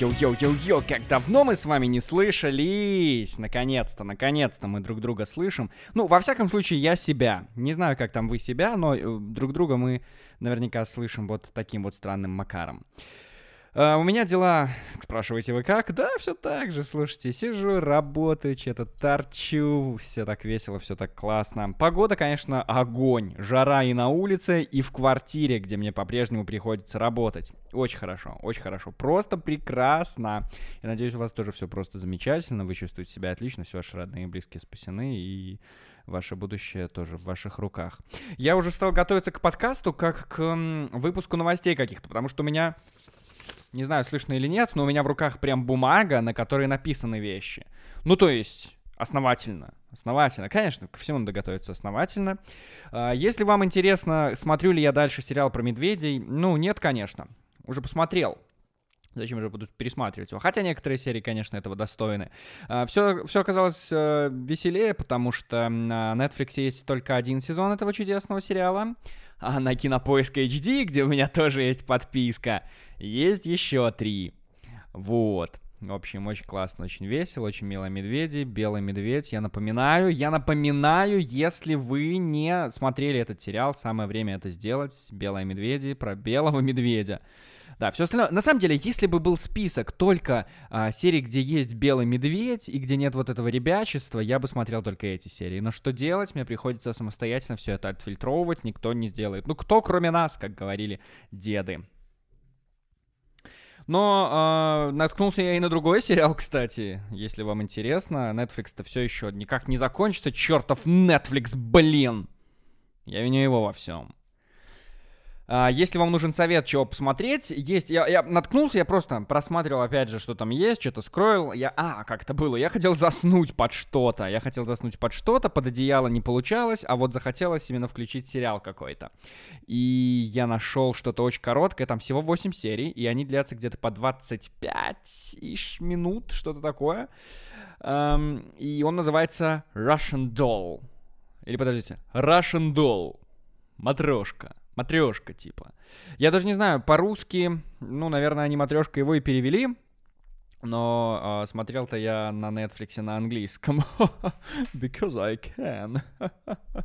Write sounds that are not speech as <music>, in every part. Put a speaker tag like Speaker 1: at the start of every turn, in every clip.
Speaker 1: Йоу-йоу-йоу-йоу-йоу, как давно мы с вами не слышались! Наконец-то, наконец-то мы друг друга слышим. Ну, во всяком случае, я себя. Не знаю, как там вы себя, но э, друг друга мы наверняка слышим вот таким вот странным макаром. Э, у меня дела, спрашиваете вы как? Да, все так же, слушайте, сижу, работаю, что-то торчу, все так весело, все так классно. Погода, конечно, огонь, жара и на улице, и в квартире, где мне по-прежнему приходится работать. Очень хорошо, очень хорошо, просто прекрасно. Я надеюсь, у вас тоже все просто замечательно, вы чувствуете себя отлично, все ваши родные и близкие спасены, и ваше будущее тоже в ваших руках. Я уже стал готовиться к подкасту, как к выпуску новостей каких-то, потому что у меня не знаю, слышно или нет, но у меня в руках прям бумага, на которой написаны вещи. Ну, то есть, основательно. Основательно. Конечно, ко всему надо готовиться основательно. А, если вам интересно, смотрю ли я дальше сериал про медведей, ну, нет, конечно. Уже посмотрел. Зачем же буду пересматривать его? Хотя некоторые серии, конечно, этого достойны. Все, а, все оказалось э, веселее, потому что на Netflix есть только один сезон этого чудесного сериала. А на Кинопоиск HD, где у меня тоже есть подписка, есть еще три. Вот. В общем, очень классно, очень весело, очень милые медведи, белый медведь. Я напоминаю, я напоминаю, если вы не смотрели этот сериал, самое время это сделать. Белые медведи про белого медведя. Да, все остальное. На самом деле, если бы был список только а, серий, где есть белый медведь и где нет вот этого ребячества, я бы смотрел только эти серии. Но что делать? Мне приходится самостоятельно все это отфильтровывать, никто не сделает. Ну, кто кроме нас, как говорили деды. Но э, наткнулся я и на другой сериал, кстати, если вам интересно. Netflix-то все еще никак не закончится. Чертов Netflix, блин! Я виню его во всем. А, если вам нужен совет, чего посмотреть, есть... Я, я наткнулся, я просто просматривал, опять же, что там есть, что-то скроил. Я... А, как это было? Я хотел заснуть под что-то. Я хотел заснуть под что-то, под одеяло не получалось, а вот захотелось именно включить сериал какой-то. И я нашел что-то очень короткое, там всего 8 серий, и они длятся где-то по 25 минут, что-то такое. И он называется Russian Doll. Или подождите, Russian Doll. Матрешка. Матрешка, типа. Я даже не знаю, по-русски, ну, наверное, они матрешка его и перевели. Но э, смотрел-то я на Netflix на английском. <laughs> Because I can. <laughs>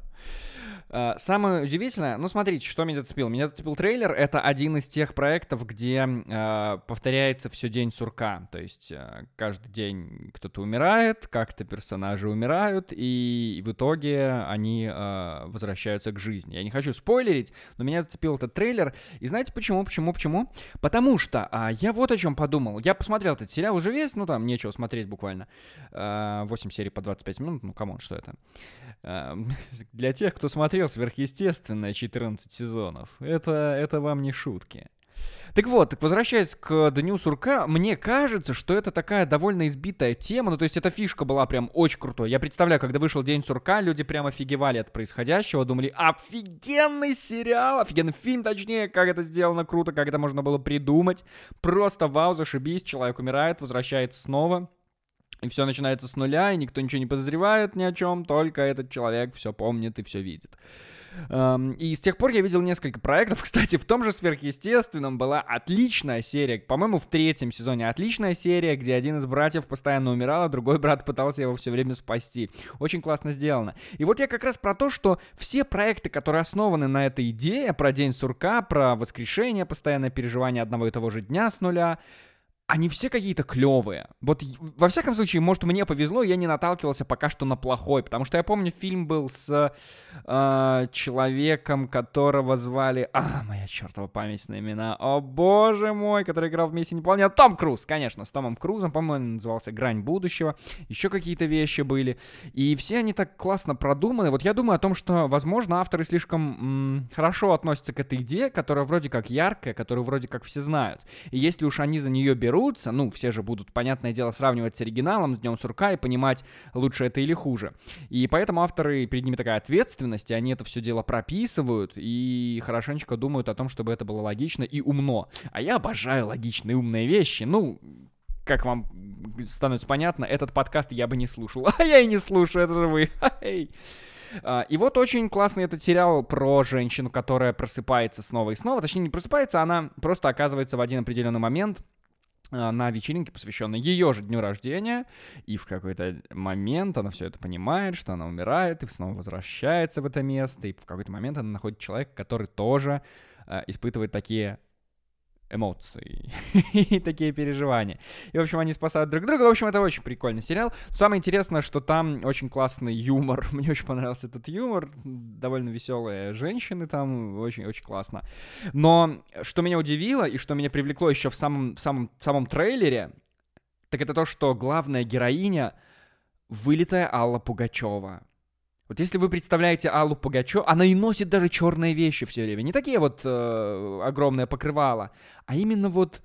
Speaker 1: А, самое удивительное, ну смотрите, что меня зацепило. Меня зацепил трейлер. Это один из тех проектов, где э, повторяется все день сурка. То есть э, каждый день кто-то умирает, как-то персонажи умирают, и в итоге они э, возвращаются к жизни. Я не хочу спойлерить, но меня зацепил этот трейлер. И знаете почему? Почему? Почему? Потому что э, я вот о чем подумал. Я посмотрел этот сериал уже весь, ну там нечего смотреть буквально. Э, 8 серий по 25 минут, ну come on, что это? Э, <laughs> для тех, кто смотрел смотрел сверхъестественное 14 сезонов. Это, это вам не шутки. Так вот, так возвращаясь к Дню Сурка, мне кажется, что это такая довольно избитая тема, ну то есть эта фишка была прям очень крутой. Я представляю, когда вышел День Сурка, люди прям офигевали от происходящего, думали, офигенный сериал, офигенный фильм, точнее, как это сделано круто, как это можно было придумать. Просто вау, зашибись, человек умирает, возвращается снова. И все начинается с нуля, и никто ничего не подозревает ни о чем, только этот человек все помнит и все видит. И с тех пор я видел несколько проектов. <laughs> Кстати, в том же сверхъестественном была отличная серия, по-моему, в третьем сезоне отличная серия, где один из братьев постоянно умирал, а другой брат пытался его все время спасти. Очень классно сделано. И вот я как раз про то, что все проекты, которые основаны на этой идее, про День сурка, про воскрешение, постоянное переживание одного и того же дня с нуля, они все какие-то клевые. Вот во всяком случае, может, мне повезло, я не наталкивался пока что на плохой, потому что я помню, фильм был с э, человеком, которого звали... А, моя чертова память на имена. О, боже мой, который играл в «Миссии неполнения». Том Круз, конечно, с Томом Крузом, по-моему, назывался «Грань будущего». Еще какие-то вещи были. И все они так классно продуманы. Вот я думаю о том, что, возможно, авторы слишком м- хорошо относятся к этой идее, которая вроде как яркая, которую вроде как все знают. И если уж они за нее берут, берутся, ну, все же будут, понятное дело, сравнивать с оригиналом, с Днем Сурка и понимать, лучше это или хуже. И поэтому авторы, перед ними такая ответственность, и они это все дело прописывают и хорошенечко думают о том, чтобы это было логично и умно. А я обожаю логичные умные вещи, ну, как вам становится понятно, этот подкаст я бы не слушал. <laughs> А я и не слушаю, это же вы. <laughs> А, и вот очень классный этот сериал про женщину, которая просыпается снова и снова. Точнее, не просыпается, она просто оказывается в один определенный момент на вечеринке, посвященной ее же дню рождения, и в какой-то момент она все это понимает, что она умирает, и снова возвращается в это место, и в какой-то момент она находит человека, который тоже э, испытывает такие эмоции <laughs> и такие переживания. И, в общем, они спасают друг друга. В общем, это очень прикольный сериал. Самое интересное, что там очень классный юмор. <laughs> Мне очень понравился этот юмор. Довольно веселые женщины там. Очень-очень классно. Но что меня удивило и что меня привлекло еще в самом, самом, самом трейлере, так это то, что главная героиня вылитая Алла Пугачева. Вот если вы представляете Аллу Пугачеву, она и носит даже черные вещи все время. Не такие вот э, огромные покрывала, а именно вот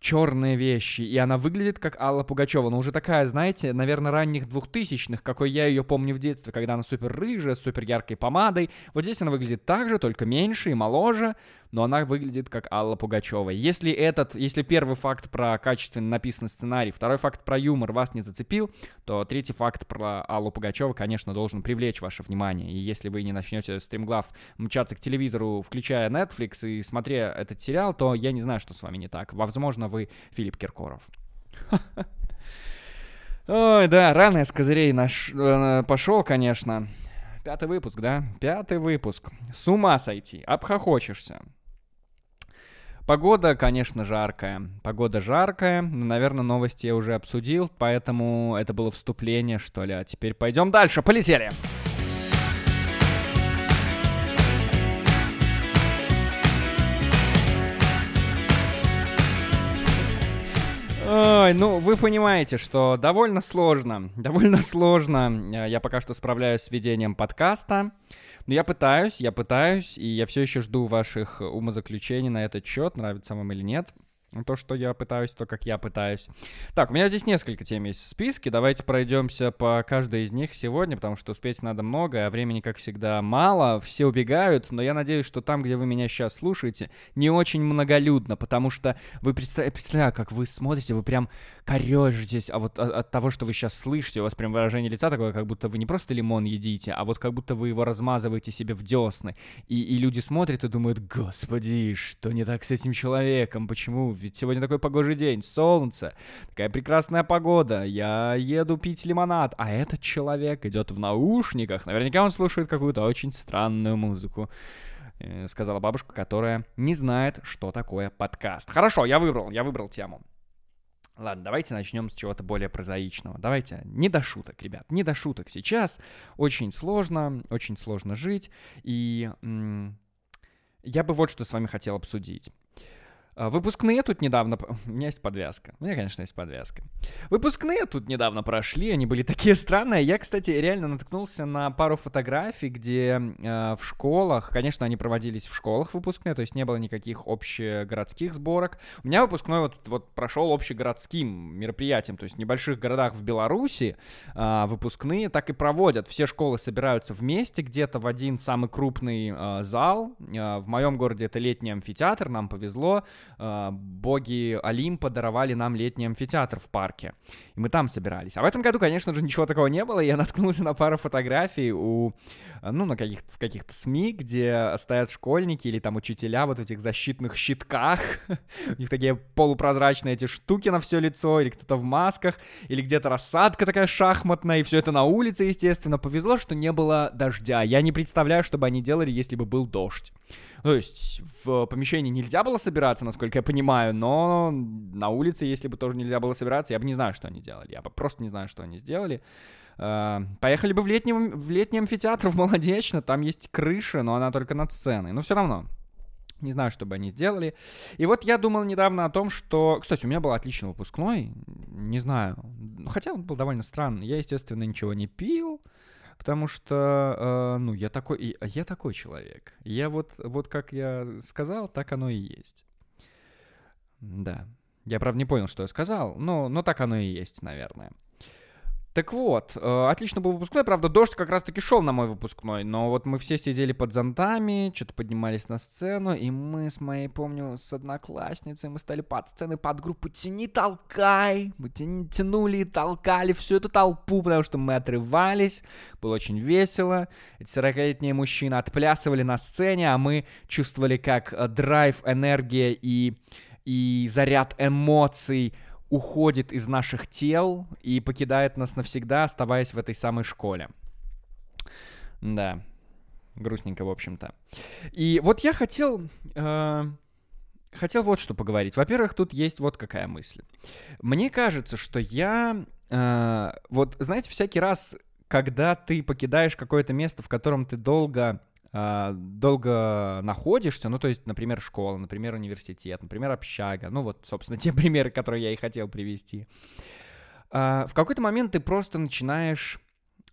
Speaker 1: черные вещи, и она выглядит как Алла Пугачева, но уже такая, знаете, наверное, ранних двухтысячных, какой я ее помню в детстве, когда она супер рыжая, с супер яркой помадой. Вот здесь она выглядит так же, только меньше и моложе, но она выглядит как Алла Пугачева. Если этот, если первый факт про качественно написанный сценарий, второй факт про юмор вас не зацепил, то третий факт про Аллу Пугачеву, конечно, должен привлечь ваше внимание. И если вы не начнете стримглав мчаться к телевизору, включая Netflix и смотря этот сериал, то я не знаю, что с вами не так. Возможно, вы Филипп Киркоров. <laughs> Ой, да, рано я с козырей наш, э, пошел, конечно. Пятый выпуск, да? Пятый выпуск. С ума сойти, обхохочешься. Погода, конечно, жаркая. Погода жаркая, но, наверное, новости я уже обсудил, поэтому это было вступление, что ли. А теперь пойдем дальше. Полетели! Ой, ну вы понимаете, что довольно сложно, довольно сложно. Я пока что справляюсь с ведением подкаста. Но я пытаюсь, я пытаюсь, и я все еще жду ваших умозаключений на этот счет, нравится вам или нет то, что я пытаюсь, то, как я пытаюсь. Так, у меня здесь несколько тем есть в списке. Давайте пройдемся по каждой из них сегодня, потому что успеть надо много, а времени, как всегда, мало. Все убегают, но я надеюсь, что там, где вы меня сейчас слушаете, не очень многолюдно, потому что вы представляете, представляю, как вы смотрите, вы прям корежитесь а вот от, от того, что вы сейчас слышите. У вас прям выражение лица такое, как будто вы не просто лимон едите, а вот как будто вы его размазываете себе в десны. И, и люди смотрят и думают, господи, что не так с этим человеком, почему ведь сегодня такой погожий день, солнце, такая прекрасная погода, я еду пить лимонад, а этот человек идет в наушниках, наверняка он слушает какую-то очень странную музыку э, сказала бабушка, которая не знает, что такое подкаст. Хорошо, я выбрал, я выбрал тему. Ладно, давайте начнем с чего-то более прозаичного. Давайте, не до шуток, ребят, не до шуток сейчас. Очень сложно, очень сложно жить. И я бы вот что с вами хотел обсудить. А, выпускные тут недавно... У меня есть подвязка. У меня, конечно, есть подвязка. Выпускные тут недавно прошли, они были <laughs> такие странные. Я, кстати, реально наткнулся на пару фотографий, где э, в школах, конечно, они проводились в школах выпускные, то есть не было никаких общегородских сборок. У меня выпускной вот, вот прошел общегородским мероприятием, то есть в небольших городах в Беларуси э, выпускные так и проводят. Все школы собираются вместе где-то в один самый крупный э, зал. Э, в моем городе это летний амфитеатр, нам повезло. Э, боги Олимпа даровали нам летний амфитеатр в парке. И мы там собирались. А в этом году, конечно же, ничего такого не было. Я наткнулся на пару фотографий у, ну, на каких в каких-то СМИ, где стоят школьники или там учителя вот в этих защитных щитках. <laughs> У них такие полупрозрачные эти штуки на все лицо, или кто-то в масках, или где-то рассадка такая шахматная, и все это на улице, естественно. Повезло, что не было дождя. Я не представляю, что бы они делали, если бы был дождь. То есть в помещении нельзя было собираться, насколько я понимаю, но на улице, если бы тоже нельзя было собираться, я бы не знаю, что они делали. Я бы просто не знаю, что они сделали. Uh, поехали бы в летний, в летний амфитеатр в Молодечно, там есть крыша, но она только над сценой. Но все равно. Не знаю, что бы они сделали. И вот я думал недавно о том, что... Кстати, у меня был отличный выпускной. Не знаю. Хотя он был довольно странный. Я, естественно, ничего не пил потому что, э, ну, я такой, я такой человек. Я вот, вот как я сказал, так оно и есть. Да. Я, правда, не понял, что я сказал, но, но так оно и есть, наверное. Так вот, э, отлично был выпускной, правда, дождь как раз-таки шел на мой выпускной, но вот мы все сидели под зонтами, что-то поднимались на сцену, и мы с моей, помню, с одноклассницей, мы стали под сценой, под группу «Тяни, толкай!» Мы тянули и толкали всю эту толпу, потому что мы отрывались, было очень весело. Эти 40-летние мужчины отплясывали на сцене, а мы чувствовали, как э, драйв, энергия и и заряд эмоций уходит из наших тел и покидает нас навсегда, оставаясь в этой самой школе. Да, грустненько, в общем-то. И вот я хотел... Э, хотел вот что поговорить. Во-первых, тут есть вот какая мысль. Мне кажется, что я... Э, вот, знаете, всякий раз, когда ты покидаешь какое-то место, в котором ты долго долго находишься, ну, то есть, например, школа, например, университет, например, общага, ну, вот, собственно, <laughs> те примеры, которые я и хотел привести. Э, в какой-то момент ты просто начинаешь,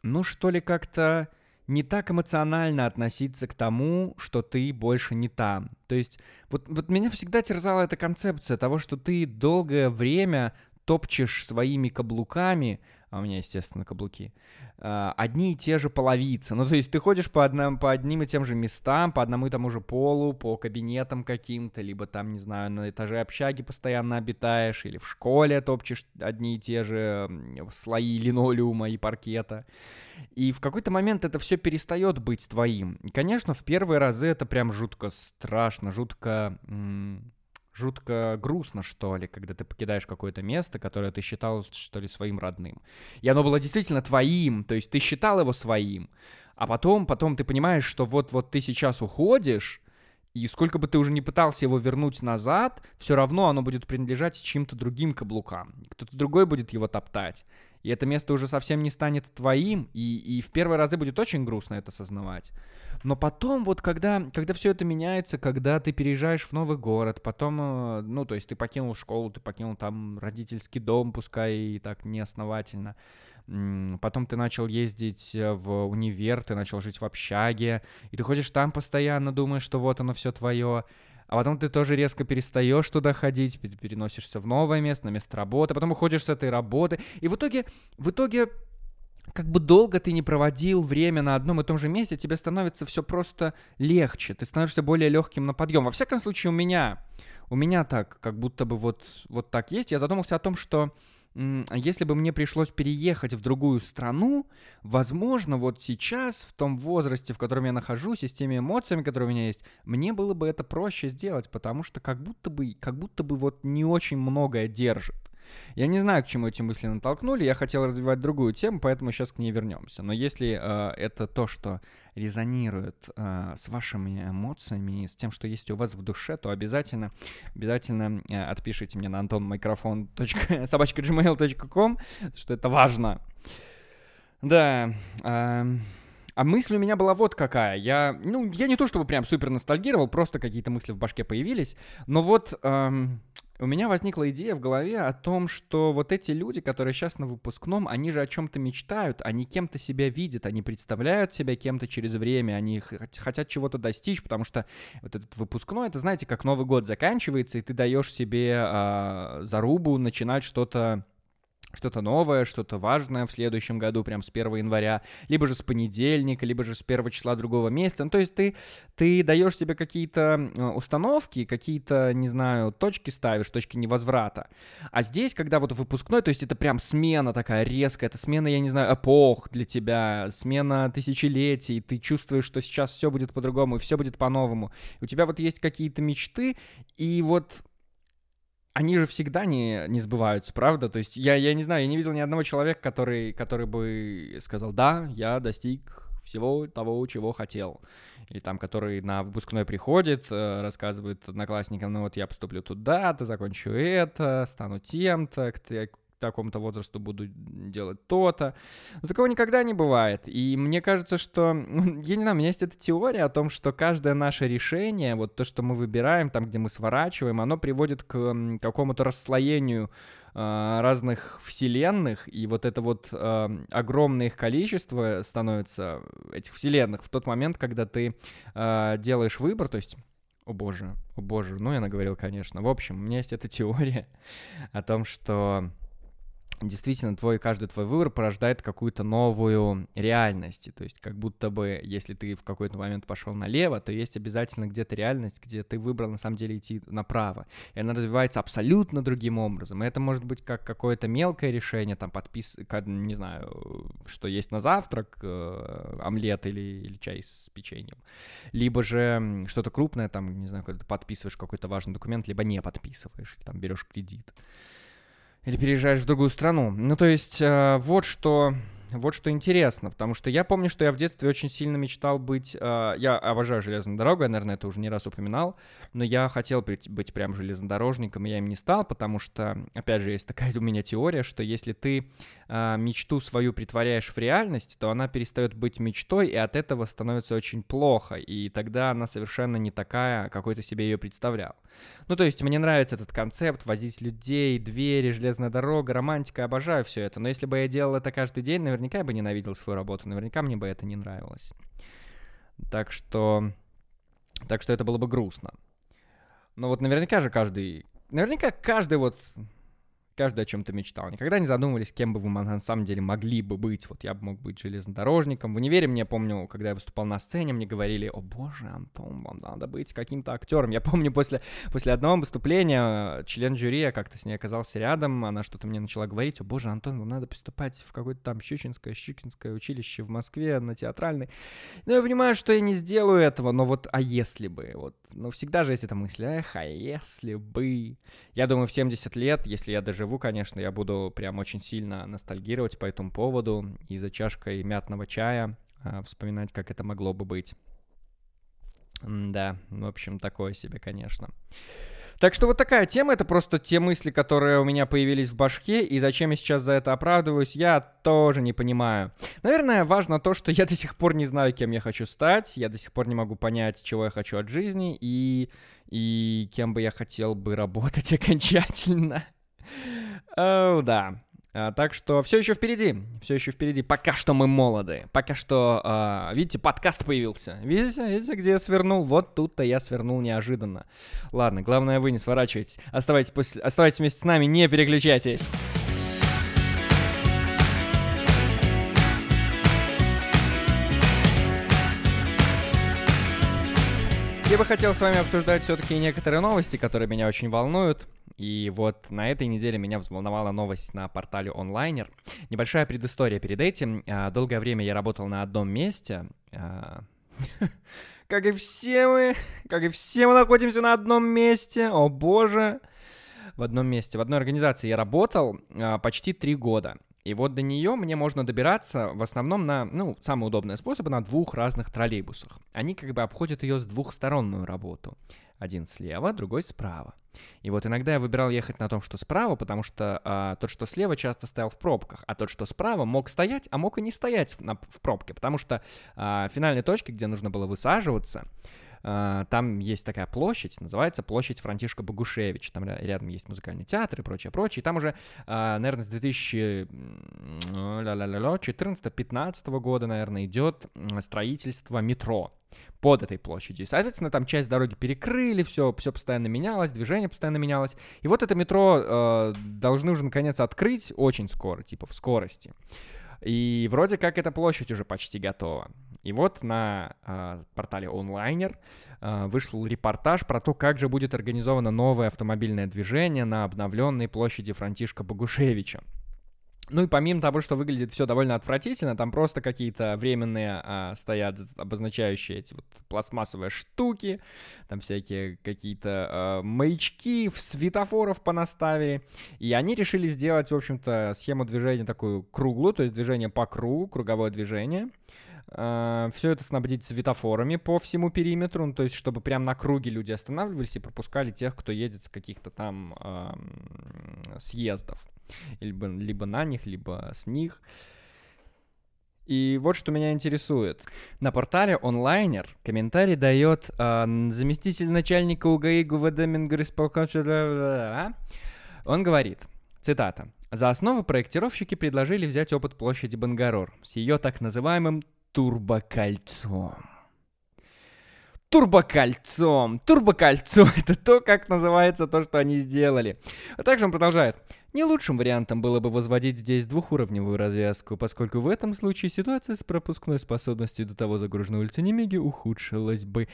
Speaker 1: ну, что ли, как-то не так эмоционально относиться к тому, что ты больше не там. То есть вот, вот меня всегда терзала эта концепция того, что ты долгое время топчешь своими каблуками, а у меня, естественно, каблуки, а, одни и те же половицы. Ну, то есть ты ходишь по, одним, по одним и тем же местам, по одному и тому же полу, по кабинетам каким-то, либо там, не знаю, на этаже общаги постоянно обитаешь, или в школе топчешь одни и те же слои линолеума и паркета. И в какой-то момент это все перестает быть твоим. И, конечно, в первые разы это прям жутко страшно, жутко... жутко грустно, что ли, когда ты покидаешь какое-то место, которое ты считал, что ли, своим родным. И оно было действительно твоим, то есть ты считал его своим, а потом, потом ты понимаешь, что вот-вот ты сейчас уходишь, и сколько бы ты уже не пытался его вернуть назад, все равно оно будет принадлежать чьим-то другим каблукам. Кто-то другой будет его топтать и это место уже совсем не станет твоим, и, и в первые разы будет очень грустно это осознавать. Но потом, вот когда, когда все это меняется, когда ты переезжаешь в новый город, потом, э, ну, то есть ты покинул школу, ты покинул там родительский дом, пускай и так неосновательно, потом ты начал ездить э, в универ, ты начал жить в общаге, и ты ходишь там постоянно, думаешь, что вот оно все твое, а потом ты тоже резко перестаешь туда ходить, переносишься в новое место, на место работы, потом уходишь с этой работы, и в итоге, в итоге как бы долго ты не проводил время на одном и том же месте, тебе становится все просто легче, ты становишься более легким на подъем. Во всяком случае, у меня, у меня так, как будто бы вот, вот так есть. Я задумался о том, что если бы мне пришлось переехать в другую страну, возможно, вот сейчас, в том возрасте, в котором я нахожусь, и с теми эмоциями, которые у меня есть, мне было бы это проще сделать, потому что как будто бы, как будто бы вот не очень многое держит. Я не знаю, к чему эти мысли натолкнули. Я хотел развивать другую тему, поэтому сейчас к ней вернемся. Но если э, это то, что резонирует э, с вашими эмоциями, с тем, что есть у вас в душе, то обязательно, обязательно э, отпишите мне на antonmicrophone.собачка.gmail.com, что это важно. Да. Э, а мысль у меня была вот какая. Я, ну, я не то чтобы прям супер ностальгировал, просто какие-то мысли в башке появились. Но вот эм, у меня возникла идея в голове о том, что вот эти люди, которые сейчас на выпускном, они же о чем-то мечтают, они кем-то себя видят, они представляют себя кем-то через время, они хотят чего-то достичь, потому что вот этот выпускной, это знаете, как Новый год заканчивается, и ты даешь себе э, зарубу начинать что-то что-то новое, что-то важное в следующем году, прям с 1 января, либо же с понедельника, либо же с первого числа другого месяца. Ну, то есть ты, ты даешь себе какие-то э, установки, какие-то, не знаю, точки ставишь, точки невозврата. А здесь, когда вот выпускной, то есть это прям смена такая резкая, это смена, я не знаю, эпох для тебя, смена тысячелетий, ты чувствуешь, что сейчас все будет по-другому, и все будет по-новому. У тебя вот есть какие-то мечты, и вот они же всегда не, не сбываются, правда? То есть я, я не знаю, я не видел ни одного человека, который, который бы сказал, да, я достиг всего того, чего хотел. Или там, который на выпускной приходит, э, рассказывает одноклассникам, ну вот я поступлю туда-то, закончу это, стану тем-то, такому-то возрасту буду делать то-то. Но такого никогда не бывает. И мне кажется, что, <laughs> я не знаю, у меня есть эта теория о том, что каждое наше решение, вот то, что мы выбираем, там, где мы сворачиваем, оно приводит к какому-то расслоению э, разных вселенных, и вот это вот э, огромное их количество становится, этих вселенных, в тот момент, когда ты э, делаешь выбор, то есть о боже, о боже, ну я наговорил, конечно. В общем, у меня есть эта <laughs> теория о том, что действительно твой каждый твой выбор порождает какую-то новую реальность. То есть как будто бы, если ты в какой-то момент пошел налево, то есть обязательно где-то реальность, где ты выбрал на самом деле идти направо. И она развивается абсолютно другим образом. И это может быть как какое-то мелкое решение, там подпис... не знаю, что есть на завтрак, э, омлет или, или чай с печеньем. Либо же что-то крупное, там, не знаю, когда ты подписываешь какой-то важный документ, либо не подписываешь, там берешь кредит. Или переезжаешь в другую страну. Ну, то есть, э, вот что вот что интересно, потому что я помню, что я в детстве очень сильно мечтал быть... Э, я обожаю железную дорогу, я, наверное, это уже не раз упоминал, но я хотел быть прям железнодорожником, и я им не стал, потому что, опять же, есть такая <laughs> у меня теория, что если ты э, мечту свою притворяешь в реальность, то она перестает быть мечтой, и от этого становится очень плохо, и тогда она совершенно не такая, какой ты себе ее представлял. Ну, то есть мне нравится этот концепт, возить людей, двери, железная дорога, романтика, обожаю все это, но если бы я делал это каждый день, наверное, наверняка я бы ненавидел свою работу, наверняка мне бы это не нравилось. Так что... Так что это было бы грустно. Но вот наверняка же каждый... Наверняка каждый вот Каждый о чем-то мечтал. Никогда не задумывались, кем бы вы на самом деле могли бы быть. Вот я бы мог быть железнодорожником. В универе мне помню, когда я выступал на сцене, мне говорили, о боже, Антон, вам надо быть каким-то актером. Я помню, после, после одного выступления член жюри, я как-то с ней оказался рядом, она что-то мне начала говорить, о боже, Антон, вам надо поступать в какое-то там Щучинское, Щукинское училище в Москве на театральный. Ну, я понимаю, что я не сделаю этого, но вот, а если бы? Вот, ну, всегда же есть эта мысль, эх, а если бы? Я думаю, в 70 лет, если я даже живу, конечно, я буду прям очень сильно ностальгировать по этому поводу и за чашкой мятного чая э, вспоминать, как это могло бы быть. Да, в общем, такое себе, конечно. Так что вот такая тема, это просто те мысли, которые у меня появились в башке, и зачем я сейчас за это оправдываюсь, я тоже не понимаю. Наверное, важно то, что я до сих пор не знаю, кем я хочу стать, я до сих пор не могу понять, чего я хочу от жизни, и, и кем бы я хотел бы работать <laughs> окончательно. О, да. А, так что все еще впереди, все еще впереди. Пока что мы молоды. Пока что, а, видите, подкаст появился. Видите, видите, где я свернул? Вот тут-то я свернул неожиданно. Ладно, главное вы не сворачивайтесь. Оставайтесь, после... Оставайтесь вместе с нами, не переключайтесь. Я бы хотел с вами обсуждать все-таки некоторые новости, которые меня очень волнуют. И вот на этой неделе меня взволновала новость на портале онлайнер. Небольшая предыстория перед этим. А, долгое время я работал на одном месте. А, <laughs> как и все мы, как и все мы находимся на одном месте. О боже. В одном месте, в одной организации я работал а, почти три года. И вот до нее мне можно добираться в основном на, ну, самый удобный способ, на двух разных троллейбусах. Они как бы обходят ее с двух сторон работу. Один слева, другой справа. И вот иногда я выбирал ехать на том, что справа, потому что а, тот, что слева, часто стоял в пробках, а тот, что справа, мог стоять, а мог и не стоять в, на, в пробке, потому что а, финальной точке, где нужно было высаживаться, там есть такая площадь, называется площадь Франтишка Богушевич. Там рядом есть музыкальный театр и прочее, прочее. И там уже, а, наверное, с 2014-15 года, наверное, идет строительство метро под этой площадью. Соответственно, там часть дороги перекрыли, все, все постоянно менялось, движение постоянно менялось. И вот это метро э, должны уже наконец открыть очень скоро, типа в скорости. И вроде как эта площадь уже почти готова. И вот на э, портале онлайнер э, вышел репортаж про то, как же будет организовано новое автомобильное движение на обновленной площади Франтишка Богушевича. Ну и помимо того, что выглядит все довольно отвратительно, там просто какие-то временные а, стоят обозначающие эти вот пластмассовые штуки, там всякие какие-то а, маячки, светофоров понаставили, и они решили сделать, в общем-то, схему движения такую круглую, то есть движение по кругу, круговое движение. А, все это снабдить светофорами по всему периметру, ну, то есть чтобы прям на круге люди останавливались и пропускали тех, кто едет с каких-то там а, съездов либо, либо на них, либо с них. И вот что меня интересует. На портале онлайнер комментарий дает э, заместитель начальника УГАИ ГУВД Мингорисполком. Он говорит, цитата, «За основу проектировщики предложили взять опыт площади Бангарор с ее так называемым турбокольцом». Турбокольцом. Турбокольцо — это то, как называется то, что они сделали. А также он продолжает. Не лучшим вариантом было бы возводить здесь двухуровневую развязку, поскольку в этом случае ситуация с пропускной способностью до того загруженной улицы Немеги ухудшилась бы.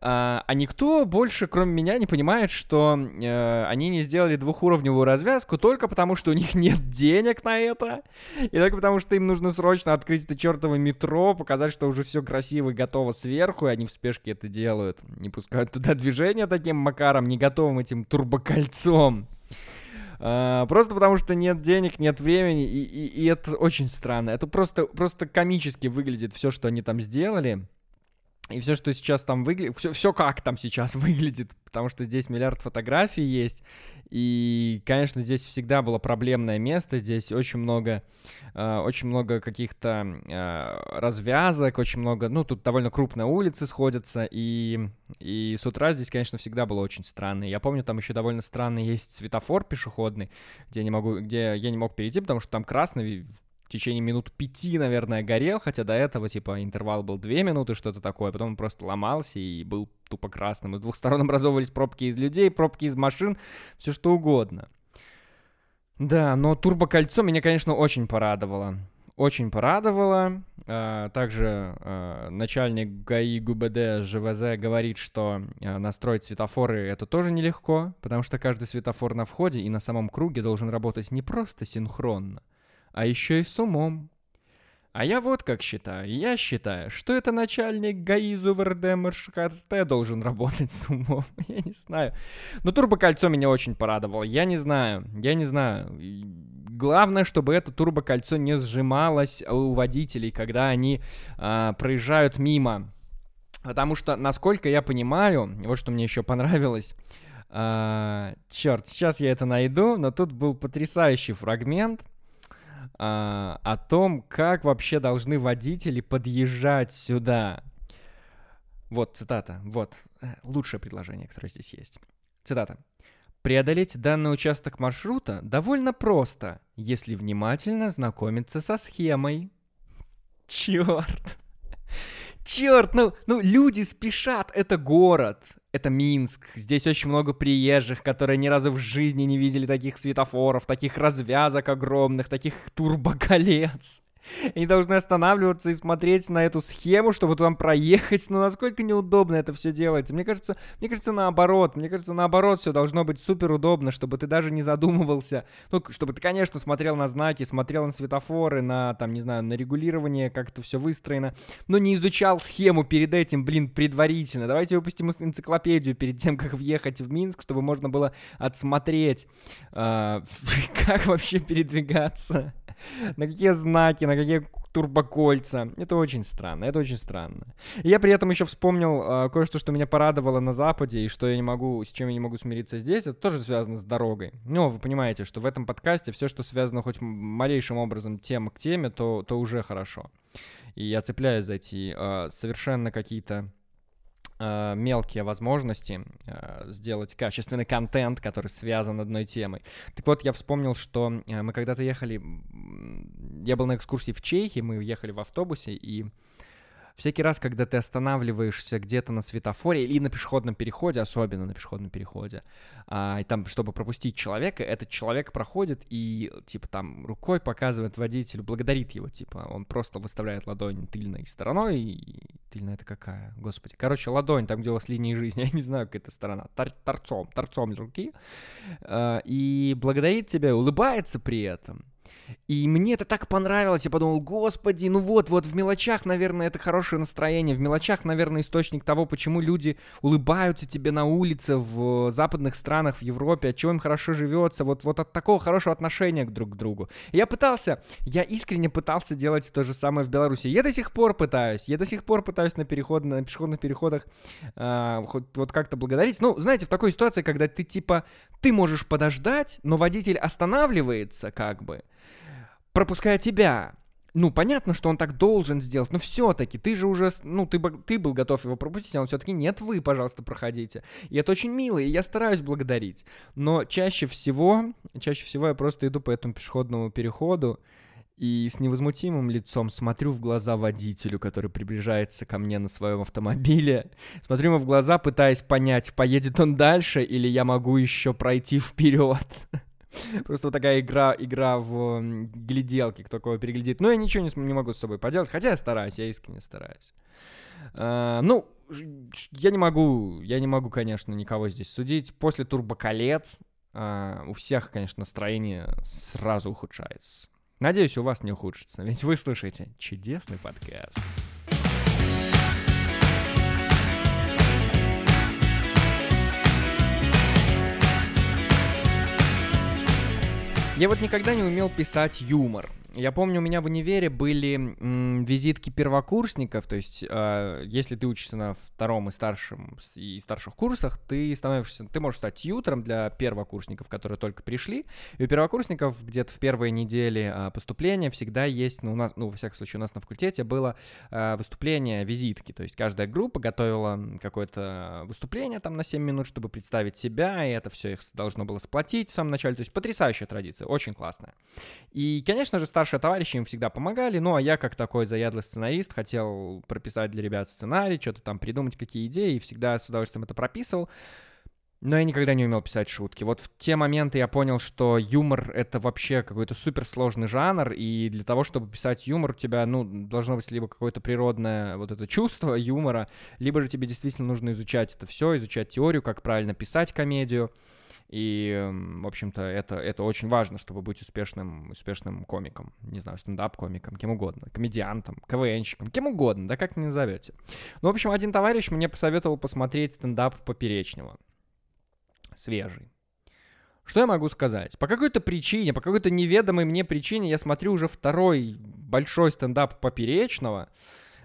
Speaker 1: А, а никто больше, кроме меня, не понимает, что э, они не сделали двухуровневую развязку только потому, что у них <laughs> нет денег на это, и только потому, что им нужно срочно открыть это чертово метро, показать, что уже все красиво и готово сверху, и они в спешке это делают. Не пускают туда движение таким макаром, не готовым этим турбокольцом. А, просто потому что нет денег, нет времени, и, и, и это очень странно. Это просто, просто комически выглядит все, что они там сделали. И все, что сейчас там выглядит, все, все как там сейчас <laughs> выглядит, потому что здесь миллиард фотографий есть, и, конечно, здесь всегда было проблемное место, здесь очень много, э, очень много каких-то э, развязок, очень много, ну, тут довольно крупные улицы сходятся, и, и с утра здесь, конечно, всегда было очень странно. Я помню, там еще довольно странный есть светофор пешеходный, где не могу, где я не мог перейти, потому что там красный в течение минут пяти, наверное, горел, хотя до этого, типа, интервал был две минуты, что-то такое, потом он просто ломался и был тупо красным. И с двух <laughs> сторон образовывались пробки из людей, пробки из машин, все что угодно. Да, но турбокольцо меня, конечно, очень порадовало. Очень порадовало. А, также а, начальник ГАИ ГУБД ЖВЗ говорит, что а, настроить светофоры это тоже нелегко, потому что каждый светофор на входе и на самом круге должен работать не просто синхронно, а еще и с умом. А я вот как считаю. Я считаю, что это начальник ГАИ ЗУВРД МРШКТ должен работать с умом. <laughs> Я не знаю. Но турбокольцо меня очень порадовало. Я не знаю. Я не знаю. Главное, чтобы это турбокольцо не сжималось у водителей, когда они а, проезжают мимо. Потому что, насколько я понимаю, вот что мне еще понравилось, а, черт, сейчас я это найду, но тут был потрясающий фрагмент — а, о том, как вообще должны водители подъезжать сюда. Вот цитата, вот э, лучшее предложение, которое здесь есть. Цитата. Преодолеть данный участок маршрута довольно просто, если внимательно знакомиться со схемой. Черт. Черт, ну, ну люди спешат, это город это Минск. Здесь очень много приезжих, которые ни разу в жизни не видели таких светофоров, таких развязок огромных, таких турбоколец. Они должны останавливаться и смотреть на эту схему, чтобы там проехать. Но насколько неудобно это все делается. Мне кажется, мне кажется, наоборот. Мне кажется, наоборот, все должно быть супер удобно, чтобы ты даже не задумывался. Ну, чтобы ты, конечно, смотрел на знаки, смотрел на светофоры, на, там, не знаю, на регулирование, как это все выстроено, но не изучал схему перед этим, блин, предварительно. Давайте выпустим энциклопедию перед тем, как въехать в Минск, чтобы можно было отсмотреть, э, <laughs> как вообще передвигаться <laughs> на какие знаки, на какие турбокольца. Это очень странно, это очень странно. И я при этом еще вспомнил э, кое-что, что меня порадовало на Западе, и что я не могу, с чем я не могу смириться здесь, это тоже связано с дорогой. Ну, вы понимаете, что в этом подкасте все, что связано хоть малейшим образом тема к теме, то, то уже хорошо. И я цепляюсь за эти э, совершенно какие-то э, мелкие возможности э, сделать качественный контент, который связан одной темой. Так вот, я вспомнил, что э, мы когда-то ехали, я был на экскурсии в Чехии, мы ехали в автобусе, и всякий раз, когда ты останавливаешься где-то на светофоре или на пешеходном переходе, особенно на пешеходном переходе, а, и там, чтобы пропустить человека, этот человек проходит и, типа, там рукой показывает водителю, благодарит его, типа, он просто выставляет ладонь тыльной стороной, и тыльная это какая, господи, короче, ладонь, там, где у вас линии жизни, <laughs> я не знаю, какая это сторона, Тор торцом, торцом руки, а, и благодарит тебя, улыбается при этом, и мне это так понравилось, я подумал, господи, ну вот, вот в мелочах, наверное, это хорошее настроение, в мелочах, наверное, источник того, почему люди улыбаются тебе на улице в западных странах, в Европе, от чего им хорошо живется, вот, вот от такого хорошего отношения к друг к другу. Я пытался, я искренне пытался делать то же самое в Беларуси. Я до сих пор пытаюсь, я до сих пор пытаюсь на, переход, на пешеходных переходах э, хоть, вот как-то благодарить. Ну, знаете, в такой ситуации, когда ты типа, ты можешь подождать, но водитель останавливается как бы, пропуская тебя. Ну, понятно, что он так должен сделать, но все-таки ты же уже, ну, ты, ты был готов его пропустить, а он все-таки нет, вы, пожалуйста, проходите. И это очень мило, и я стараюсь благодарить. Но чаще всего, чаще всего я просто иду по этому пешеходному переходу и с невозмутимым лицом смотрю в глаза водителю, который приближается ко мне на своем автомобиле. Смотрю ему в глаза, пытаясь понять, поедет он дальше или я могу еще пройти вперед. <laughs> Просто вот такая игра, игра в гляделки, кто кого переглядит. Но я ничего не, не могу с собой поделать, хотя я стараюсь, я искренне стараюсь. Uh, ну, я не могу, я не могу, конечно, никого здесь судить. После турбоколец uh, у всех, конечно, настроение сразу ухудшается. Надеюсь, у вас не ухудшится, ведь вы слышите чудесный подкаст. Я вот никогда не умел писать юмор. Я помню, у меня в универе были м, визитки первокурсников, то есть э, если ты учишься на втором и старшем и старших курсах, ты становишься, ты можешь стать тьютером для первокурсников, которые только пришли. И у первокурсников где-то в первые недели э, поступления всегда есть, ну у нас, ну во всяком случае у нас на факультете было э, выступление визитки, то есть каждая группа готовила какое-то выступление там на 7 минут, чтобы представить себя, и это все их должно было сплотить в самом начале, то есть потрясающая традиция, очень классная. И, конечно же, старший старшие товарищи им всегда помогали, ну а я как такой заядлый сценарист хотел прописать для ребят сценарий, что-то там придумать, какие идеи, и всегда с удовольствием это прописывал. Но я никогда не умел писать шутки. Вот в те моменты я понял, что юмор — это вообще какой-то суперсложный жанр, и для того, чтобы писать юмор, у тебя, ну, должно быть либо какое-то природное вот это чувство <laughs> юмора, либо же тебе действительно нужно изучать это все, изучать теорию, как правильно писать комедию. И, в общем-то, это, это очень важно, чтобы быть успешным, успешным комиком. Не знаю, стендап-комиком, кем угодно, комедиантом, КВНщиком, кем угодно, да как не назовете. Ну, в общем, один товарищ мне посоветовал посмотреть стендап Поперечного. Свежий. Что я могу сказать? По какой-то причине, по какой-то неведомой мне причине я смотрю уже второй большой стендап Поперечного —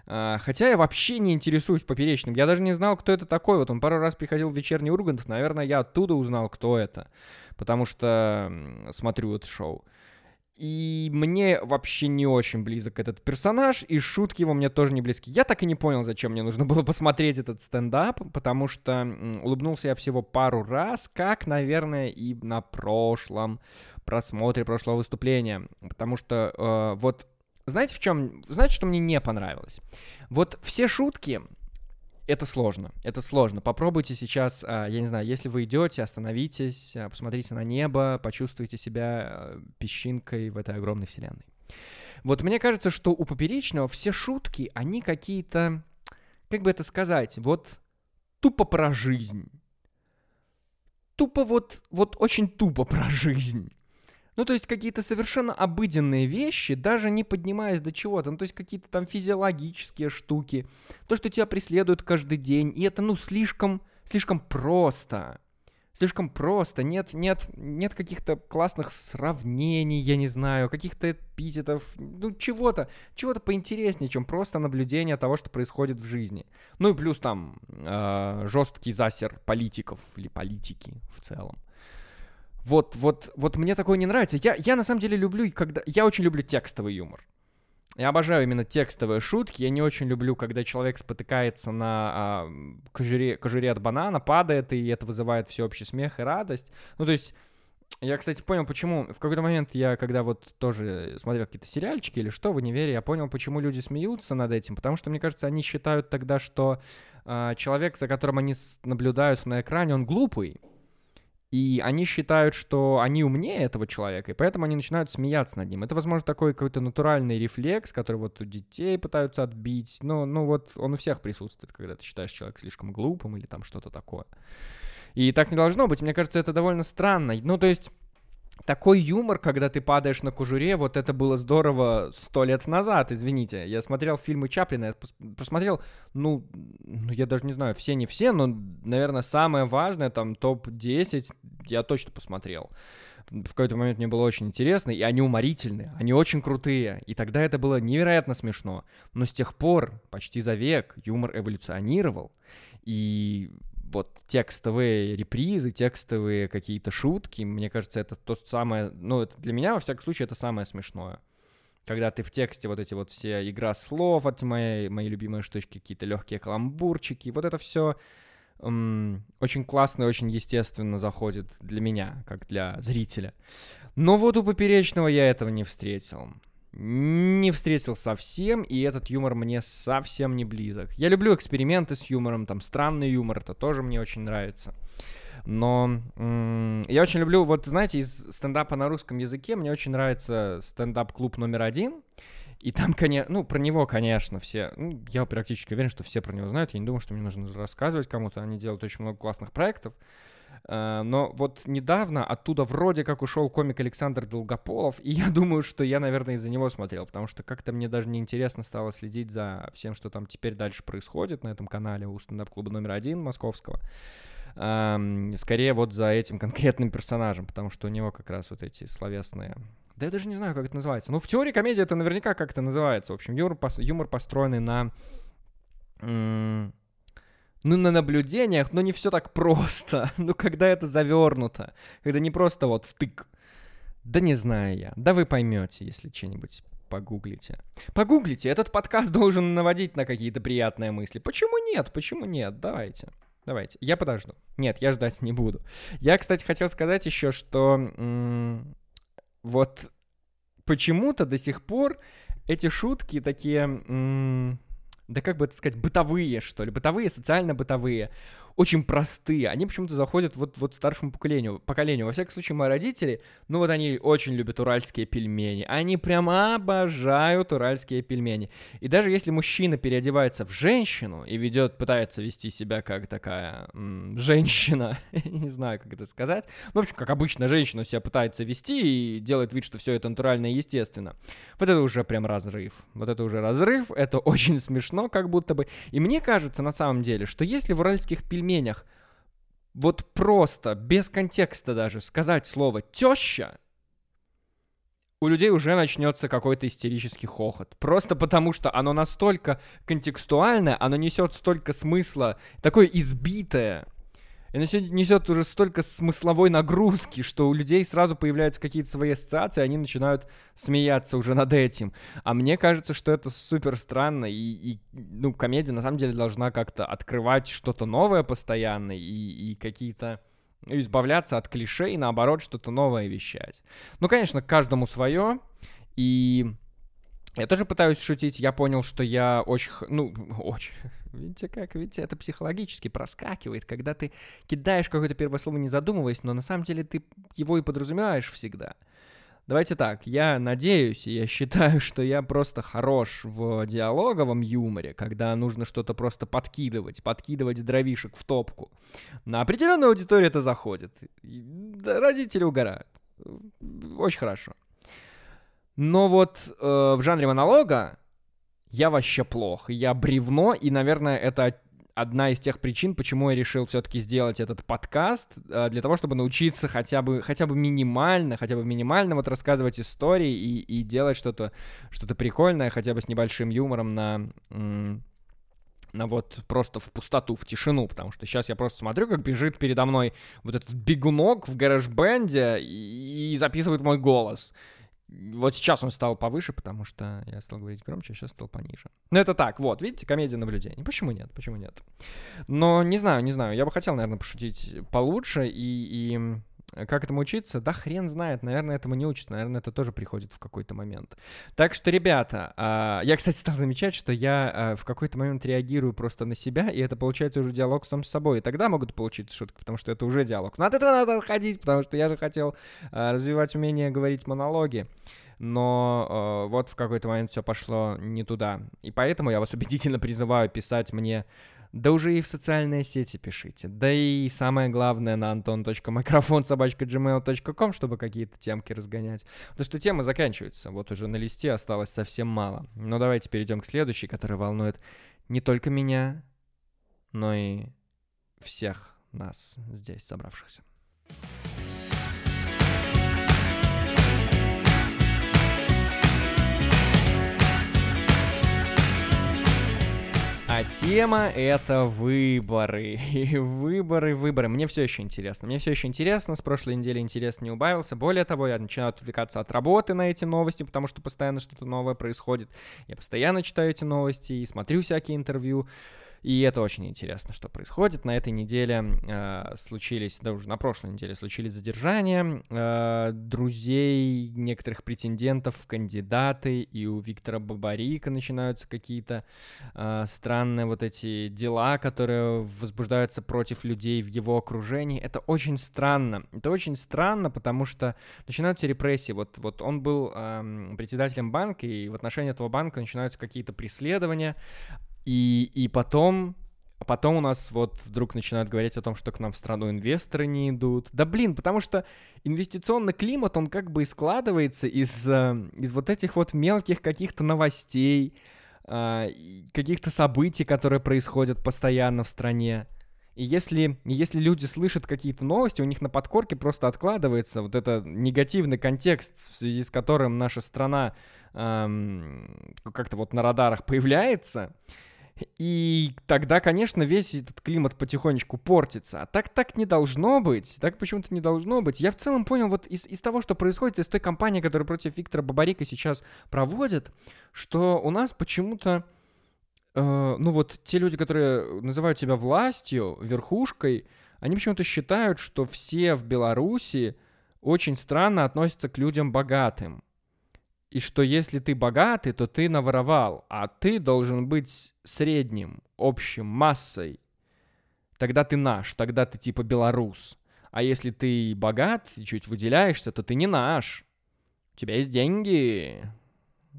Speaker 1: хотя я вообще не интересуюсь поперечным. Я даже не знал, кто это такой. Вот он пару раз приходил в вечерний Ургант. Наверное, я оттуда узнал, кто это. Потому что смотрю это шоу. И мне вообще не очень близок этот персонаж, и шутки его мне тоже не близки. Я так и не понял, зачем мне нужно <laughs> было посмотреть этот стендап, потому что улыбнулся я всего пару раз, как, наверное, и на прошлом просмотре прошлого выступления. Потому что э, вот знаете, в чем... Знаете, что мне не понравилось? Вот все шутки, это сложно. Это сложно. Попробуйте сейчас, а, я не знаю, если вы идете, остановитесь, а, посмотрите на небо, почувствуйте себя а, песчинкой в этой огромной вселенной. Вот мне кажется, что у Поперечного все шутки, они какие-то, как бы это сказать, вот тупо про жизнь. Тупо вот, вот очень тупо про жизнь. Ну, то есть какие-то совершенно обыденные вещи, даже не поднимаясь до чего-то. Ну, то есть какие-то там физиологические штуки. То, что тебя преследует каждый день. И это, ну, слишком, слишком просто. Слишком просто. Нет, нет, нет каких-то классных сравнений, я не знаю, каких-то эпитетов, ну, чего-то, чего-то поинтереснее, чем просто наблюдение того, что происходит в жизни. Ну и плюс там э, жесткий засер политиков или политики в целом. Вот, вот, вот мне такое не нравится. Я, я на самом деле люблю, когда... Я очень люблю текстовый юмор. Я обожаю именно текстовые шутки. Я не очень люблю, когда человек спотыкается на а, кожуре, кожуре от банана, падает, и это вызывает всеобщий смех и радость. Ну, то есть, я, кстати, понял, почему... В какой-то момент я, когда вот тоже смотрел какие-то сериальчики или что в универе, я понял, почему люди смеются над этим. Потому что, мне кажется, они считают тогда, что а, человек, за которым они наблюдают на экране, он глупый. И они считают, что они умнее этого человека, и поэтому они начинают смеяться над ним. Это, возможно, такой какой-то натуральный рефлекс, который вот у детей пытаются отбить. Но, ну вот он у всех присутствует, когда ты считаешь человека слишком глупым или там что-то такое. И так не должно быть. Мне кажется, это довольно странно. Ну, то есть такой юмор, когда ты падаешь на кожуре, вот это было здорово сто лет назад, извините. Я смотрел фильмы Чаплина, я посмотрел, ну, ну, я даже не знаю, все не все, но, наверное, самое важное, там, топ-10 я точно посмотрел. В какой-то момент мне было очень интересно, и они уморительные, они очень крутые, и тогда это было невероятно смешно. Но с тех пор, почти за век, юмор эволюционировал, и вот текстовые репризы, текстовые какие-то шутки, мне кажется, это то самое, ну, это для меня, во всяком случае, это самое смешное. Когда ты в тексте вот эти вот все игра слов, от моей, мои любимые штучки, какие-то легкие каламбурчики, вот это все очень классно и очень естественно заходит для меня, как для зрителя. Но вот у Поперечного я этого не встретил не встретил совсем, и этот юмор мне совсем не близок. Я люблю эксперименты с юмором, там странный юмор, это тоже мне очень нравится. Но м- я очень люблю, вот знаете, из стендапа на русском языке мне очень нравится стендап-клуб номер один. И там, конечно, ну, про него, конечно, все, ну, я практически уверен, что все про него знают. Я не думаю, что мне нужно рассказывать кому-то. Они делают очень много классных проектов. Э, но вот недавно оттуда вроде как ушел комик Александр Долгополов, и я <laughs> думаю, что я, наверное, из-за него смотрел, потому что как-то мне даже неинтересно стало следить за всем, что там теперь дальше происходит на этом канале у стендап-клуба номер один московского. Скорее вот за этим конкретным персонажем, потому что у него как раз вот эти словесные да я даже не знаю, как это называется. Ну, в теории комедии это наверняка как это называется. В общем, юмор, юмор построенный на ну, на наблюдениях, но не все так просто. <laughs> ну, когда это завернуто, когда не просто вот втык. Да не знаю я. Да вы поймете, если что-нибудь погуглите. Погуглите, этот подкаст должен наводить на какие-то приятные мысли. Почему нет? Почему нет? Давайте. Давайте. Я подожду. Нет, я ждать не буду. Я, кстати, хотел сказать еще, что м- вот почему-то до сих пор эти шутки такие... Да как бы это сказать, бытовые, что ли, бытовые, социально-бытовые очень простые. Они почему-то заходят вот, вот старшему поколению, поколению. Во всяком случае, мои родители, ну вот они очень любят уральские пельмени. Они прямо обожают уральские пельмени. И даже если мужчина переодевается в женщину и ведет, пытается вести себя как такая м- женщина, <laughs> не знаю, как это сказать, ну, в общем, как обычно женщина себя пытается вести и делает вид, что все это натурально и естественно. Вот это уже прям разрыв. Вот это уже разрыв, это <laughs> очень смешно, как будто бы. И мне кажется, на самом деле, что если в уральских пельменях пельменях вот просто, без контекста даже, сказать слово «теща», у людей уже начнется какой-то истерический хохот. Просто потому, что оно настолько контекстуальное, оно несет столько смысла, такое избитое, и оно несет уже столько смысловой нагрузки, что у людей сразу появляются какие-то свои ассоциации, они начинают смеяться уже над этим. А мне кажется, что это супер странно, и, и ну, комедия на самом деле должна как-то открывать что-то новое постоянно, и, и какие-то ну, избавляться от клише и наоборот что-то новое вещать. Ну, конечно, каждому свое, и я тоже пытаюсь шутить, я понял, что я очень, ну, <laughs> очень, Видите как? Видите, это психологически проскакивает, когда ты кидаешь какое-то первое слово, не задумываясь, но на самом деле ты его и подразумеваешь всегда. Давайте так, я надеюсь, и я считаю, <laughs> что я просто хорош в диалоговом юморе, когда нужно что-то просто подкидывать, подкидывать дровишек в топку. На определенную аудиторию это заходит. Родители угорают. Очень хорошо. Но вот э, в жанре монолога я вообще плох, я бревно, и, наверное, это одна из тех причин, почему я решил все-таки сделать этот подкаст, э, для того, чтобы научиться хотя бы, хотя бы минимально, хотя бы минимально вот рассказывать истории и, и делать что-то что прикольное, хотя бы с небольшим юмором на на вот просто в пустоту, в тишину, потому что сейчас я просто смотрю, как бежит передо мной вот этот бегунок в гараж-бенде и, и записывает мой голос. Вот сейчас он стал повыше, потому что я стал говорить громче, а сейчас стал пониже. Но это так, вот, видите, комедия наблюдений. Почему нет? Почему нет? Но не знаю, не знаю. Я бы хотел, наверное, пошутить получше и, и как этому учиться? Да хрен знает, наверное, этому не учится, наверное, это тоже приходит в какой-то момент. Так что, ребята, а, я, кстати, стал замечать, что я а, в какой-то момент реагирую просто на себя, и это получается уже диалог сам с собой. И тогда могут получиться шутки, потому что это уже диалог. Но от этого надо отходить, потому что я же хотел а, развивать умение говорить монологи но э, вот в какой-то момент все пошло не туда. И поэтому я вас убедительно призываю писать мне да уже и в социальные сети пишите. Да и самое главное на anton.microphone чтобы какие-то темки разгонять. Потому что темы заканчиваются. Вот уже на листе осталось совсем мало. Но давайте перейдем к следующей, которая волнует не только меня, но и всех нас здесь собравшихся. А тема — это выборы. <laughs> И выборы, выборы. Мне все еще интересно. Мне все еще интересно. С прошлой недели интерес не убавился. Более того, я начинаю отвлекаться от работы на эти новости, потому что постоянно что-то новое происходит. Я постоянно читаю эти новости и смотрю всякие интервью. И это очень интересно, что происходит. На этой неделе э, случились, да уже на прошлой неделе случились задержания э, друзей некоторых претендентов кандидаты, и у Виктора Бабарика начинаются какие-то э, странные вот эти дела, которые возбуждаются против людей в его окружении. Это очень странно. Это очень странно, потому что начинаются репрессии. Вот, вот он был э, председателем банка, и в отношении этого банка начинаются какие-то преследования. И, и потом, потом у нас вот вдруг начинают говорить о том, что к нам в страну инвесторы не идут. Да блин, потому что инвестиционный климат, он как бы и складывается из, э, из вот этих вот мелких каких-то новостей, э, каких-то событий, которые происходят постоянно в стране. И если, если люди слышат какие-то новости, у них на подкорке просто откладывается вот этот негативный контекст, в связи с которым наша страна эм, как-то вот на радарах появляется, и тогда, конечно, весь этот климат потихонечку портится. А так так не должно быть. Так почему-то не должно быть. Я в целом понял вот из, из того, что происходит, из той кампании, которую против Виктора Бабарика сейчас проводят, что у нас почему-то, э, ну вот те люди, которые называют себя властью, верхушкой, они почему-то считают, что все в Беларуси очень странно относятся к людям богатым и что если ты богатый, то ты наворовал, а ты должен быть средним, общим, массой. Тогда ты наш, тогда ты типа белорус. А если ты богат и чуть выделяешься, то ты не наш. У тебя есть деньги.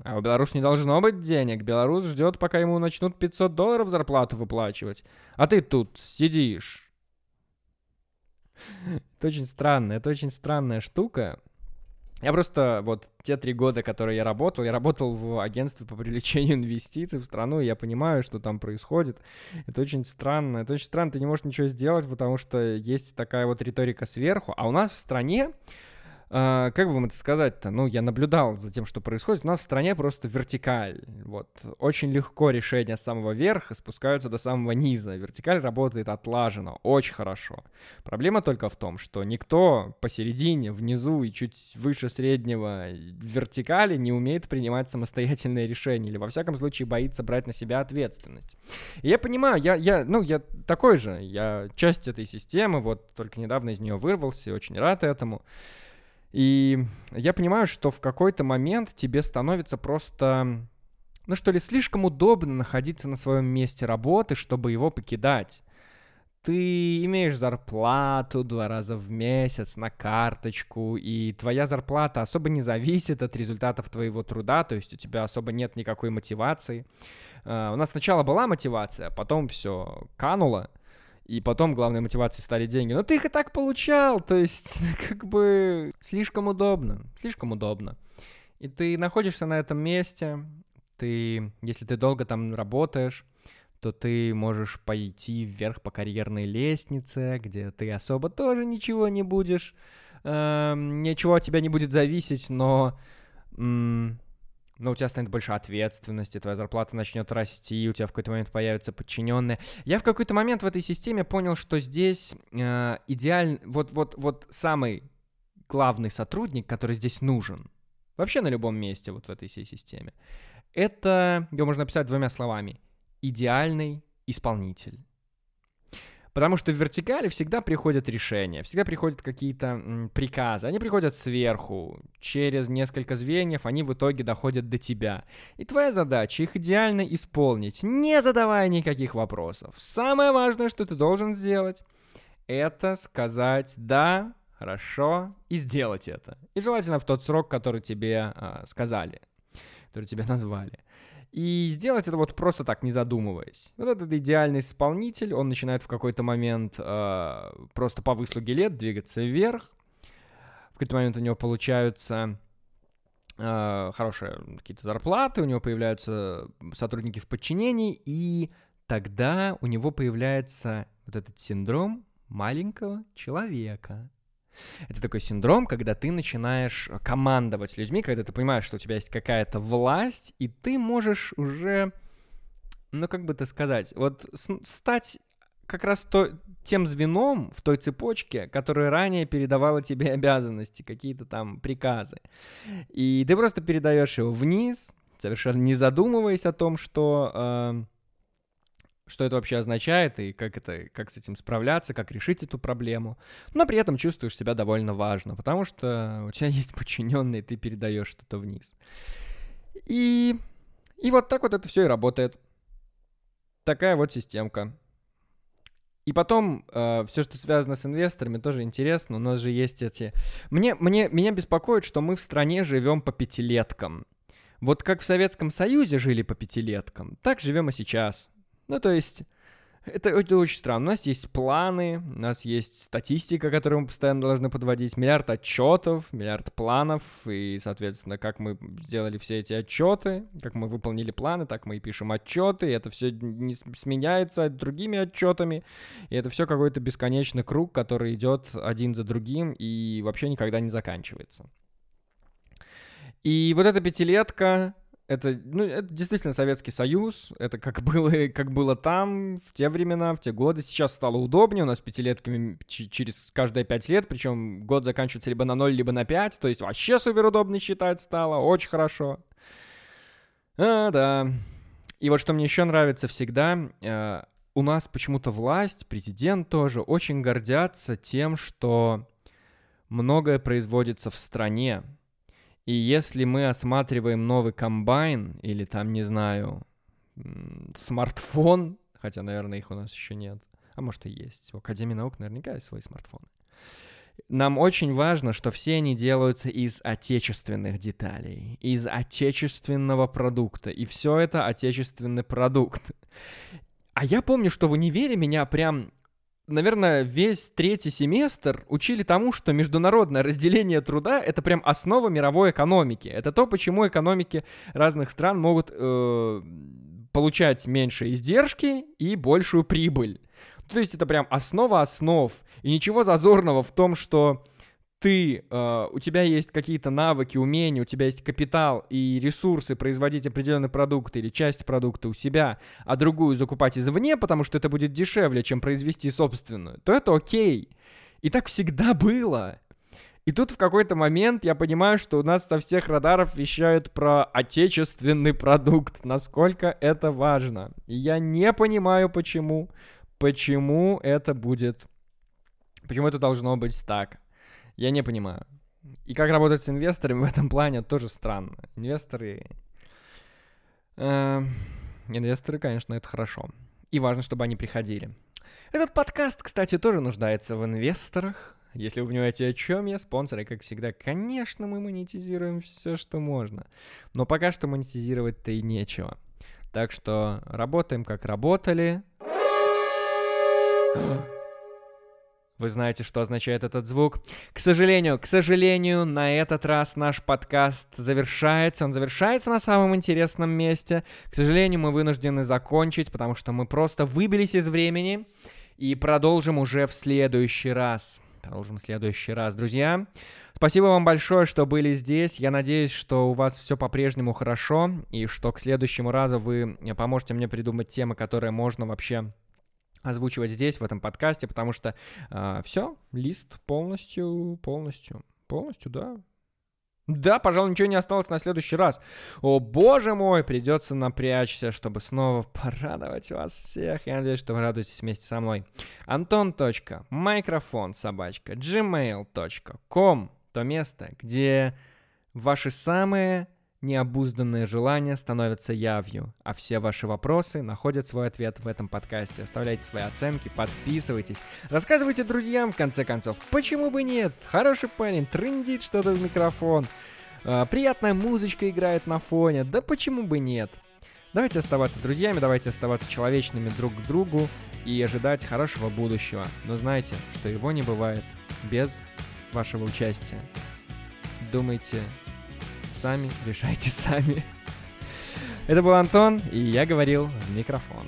Speaker 1: А у белорус не должно быть денег. Белорус ждет, пока ему начнут 500 долларов зарплату выплачивать. А ты тут сидишь. <laughs> Это очень странно, это очень странная штука. Я просто вот те три года, которые я работал, я работал в агентстве по привлечению <laughs> инвестиций в страну, и я понимаю, что там происходит. Это очень странно. Это очень странно, ты не можешь ничего сделать, потому что есть такая вот риторика сверху. А у нас в стране а, как бы вам это сказать-то? Ну, я наблюдал за тем, что происходит. У нас в стране просто вертикаль. Вот. Очень легко решения с самого верха спускаются до самого низа. Вертикаль работает отлаженно, очень хорошо. Проблема только в том, что никто посередине, внизу и чуть выше среднего вертикали не умеет принимать самостоятельные решения. Или, во всяком случае, боится брать на себя ответственность. И я понимаю, я, я, ну, я такой же. Я часть этой системы, вот только недавно из нее вырвался, очень рад этому. И я понимаю, что в какой-то момент тебе становится просто, ну что ли, слишком удобно находиться на своем месте работы, чтобы его покидать. Ты имеешь зарплату два раза в месяц на карточку, и твоя зарплата особо не зависит от результатов твоего труда, то есть у тебя особо нет никакой мотивации. Uh, у нас сначала была мотивация, а потом все кануло и потом главной мотивацией стали деньги. Но ты их и так получал, то есть <laughs> как бы слишком удобно, слишком удобно. И ты находишься на этом месте, ты, если ты долго там работаешь, то ты можешь пойти вверх по карьерной лестнице, где ты особо тоже ничего не будешь, э, ничего от тебя не будет зависеть, но но у тебя станет больше ответственности, твоя зарплата начнет расти, у тебя в какой-то момент появятся подчиненные. Я в какой-то момент в этой системе понял, что здесь э, идеально, вот, вот, вот самый главный сотрудник, который здесь нужен, вообще на любом месте вот в этой всей системе, это, его можно описать двумя словами, идеальный исполнитель. Потому что в вертикали всегда приходят решения, всегда приходят какие-то приказы. Они приходят сверху, через несколько звеньев, они в итоге доходят до тебя. И твоя задача их идеально исполнить, не задавая никаких вопросов. Самое важное, что ты должен сделать, это сказать «да», «хорошо» и сделать это. И желательно в тот срок, который тебе э, сказали, который тебе <laughs> назвали. И сделать это вот просто так, не задумываясь. Вот этот идеальный исполнитель, он начинает в какой-то момент э, просто по выслуге лет двигаться вверх. В какой-то момент у него получаются э, хорошие какие-то зарплаты, у него появляются сотрудники в подчинении, и тогда у него появляется вот этот синдром маленького человека. Это такой синдром, когда ты начинаешь командовать людьми, когда ты понимаешь, что у тебя есть какая-то власть, и ты можешь уже, ну как бы это сказать, вот стать как раз то, тем звеном в той цепочке, которая ранее передавала тебе <laughs> обязанности, какие-то там приказы. И ты просто передаешь его вниз, совершенно не задумываясь о том, что э, что это вообще означает и как, это, как с этим справляться, как решить эту проблему. Но при этом чувствуешь себя довольно важно, потому что у тебя <laughs> есть подчиненные, ты передаешь что-то вниз. И, и вот так вот это все и работает. Такая вот системка. И потом э, все, что связано с инвесторами, тоже интересно. У нас же есть эти. Мне, мне, меня беспокоит, что мы в стране живем по пятилеткам. Вот как в Советском Союзе жили по пятилеткам, так живем и сейчас. Ну, то есть, это, это очень странно. У нас есть планы, у нас есть статистика, которую мы постоянно должны подводить, миллиард отчетов, миллиард планов, и, соответственно, как мы сделали все эти отчеты, как мы выполнили планы, так мы и пишем отчеты, и это все не сменяется другими отчетами, и это все какой-то бесконечный круг, который идет один за другим и вообще никогда не заканчивается. И вот эта пятилетка, это, ну, это действительно Советский Союз, это как <laughs> было, как было там в те времена, в те годы. Сейчас стало удобнее, у нас пятилетками через каждые пять лет, причем год заканчивается либо на ноль, либо на пять, то есть вообще супер удобно считать стало, очень хорошо. А, да. И вот что мне еще нравится всегда, э, у нас почему-то власть, президент тоже очень гордятся тем, что многое производится в стране. И если мы осматриваем новый комбайн или там, не знаю, смартфон, хотя, наверное, их у нас еще нет, а может и есть, в Академии наук наверняка есть свои смартфоны. Нам очень важно, что все они делаются из отечественных деталей, из отечественного продукта, и все это отечественный продукт. А я помню, что в универе меня прям наверное, весь третий семестр учили тому, что международное разделение труда — это прям основа мировой экономики. Это то, почему экономики разных стран могут э, получать меньше издержки и большую прибыль. То есть это прям основа основ. И ничего зазорного в том, что ты, э, у тебя есть какие-то навыки, умения, у тебя есть капитал и ресурсы производить определенный продукт или часть продукта у себя, а другую закупать извне, потому что это будет дешевле, чем произвести собственную, то это окей. И так всегда было. И тут в какой-то момент я понимаю, что у нас со всех радаров вещают про отечественный продукт, насколько это важно. И я не понимаю, почему, почему это будет, почему это должно быть так. Я не понимаю. И как работать с инвесторами в этом плане тоже странно. Инвесторы... Э, инвесторы, конечно, это хорошо. И важно, чтобы они приходили. Этот подкаст, кстати, тоже нуждается в инвесторах. Если вы понимаете, о чем я, спонсоры, как всегда, конечно, мы монетизируем все, что можно. Но пока что монетизировать-то и нечего. Так что работаем, как работали. Вы знаете, что означает этот звук. К сожалению, к сожалению, на этот раз наш подкаст завершается. Он завершается на самом интересном месте. К сожалению, мы вынуждены закончить, потому что мы просто выбились из времени и продолжим уже в следующий раз. Продолжим в следующий раз, друзья. Спасибо вам большое, что были здесь. Я надеюсь, что у вас все по-прежнему хорошо и что к следующему разу вы поможете мне придумать темы, которые можно вообще озвучивать здесь, в этом подкасте, потому что э, а, все, лист полностью, полностью, полностью, да. Да, пожалуй, ничего не осталось на следующий раз. О, боже мой, придется напрячься, чтобы снова порадовать вас всех. Я надеюсь, что вы радуетесь вместе со мной. Антон.микрофон собачка gmail.com То место, где ваши самые необузданные желания становятся явью, а все ваши вопросы находят свой ответ в этом подкасте. Оставляйте свои оценки, подписывайтесь, рассказывайте друзьям, в конце концов, почему бы нет? Хороший парень, трындит что-то в микрофон, э, приятная музычка играет на фоне, да почему бы нет? Давайте оставаться друзьями, давайте оставаться человечными друг к другу и ожидать хорошего будущего. Но знайте, что его не бывает без вашего участия. Думайте сами, решайте сами. <laughs> Это был Антон, и я говорил в микрофон.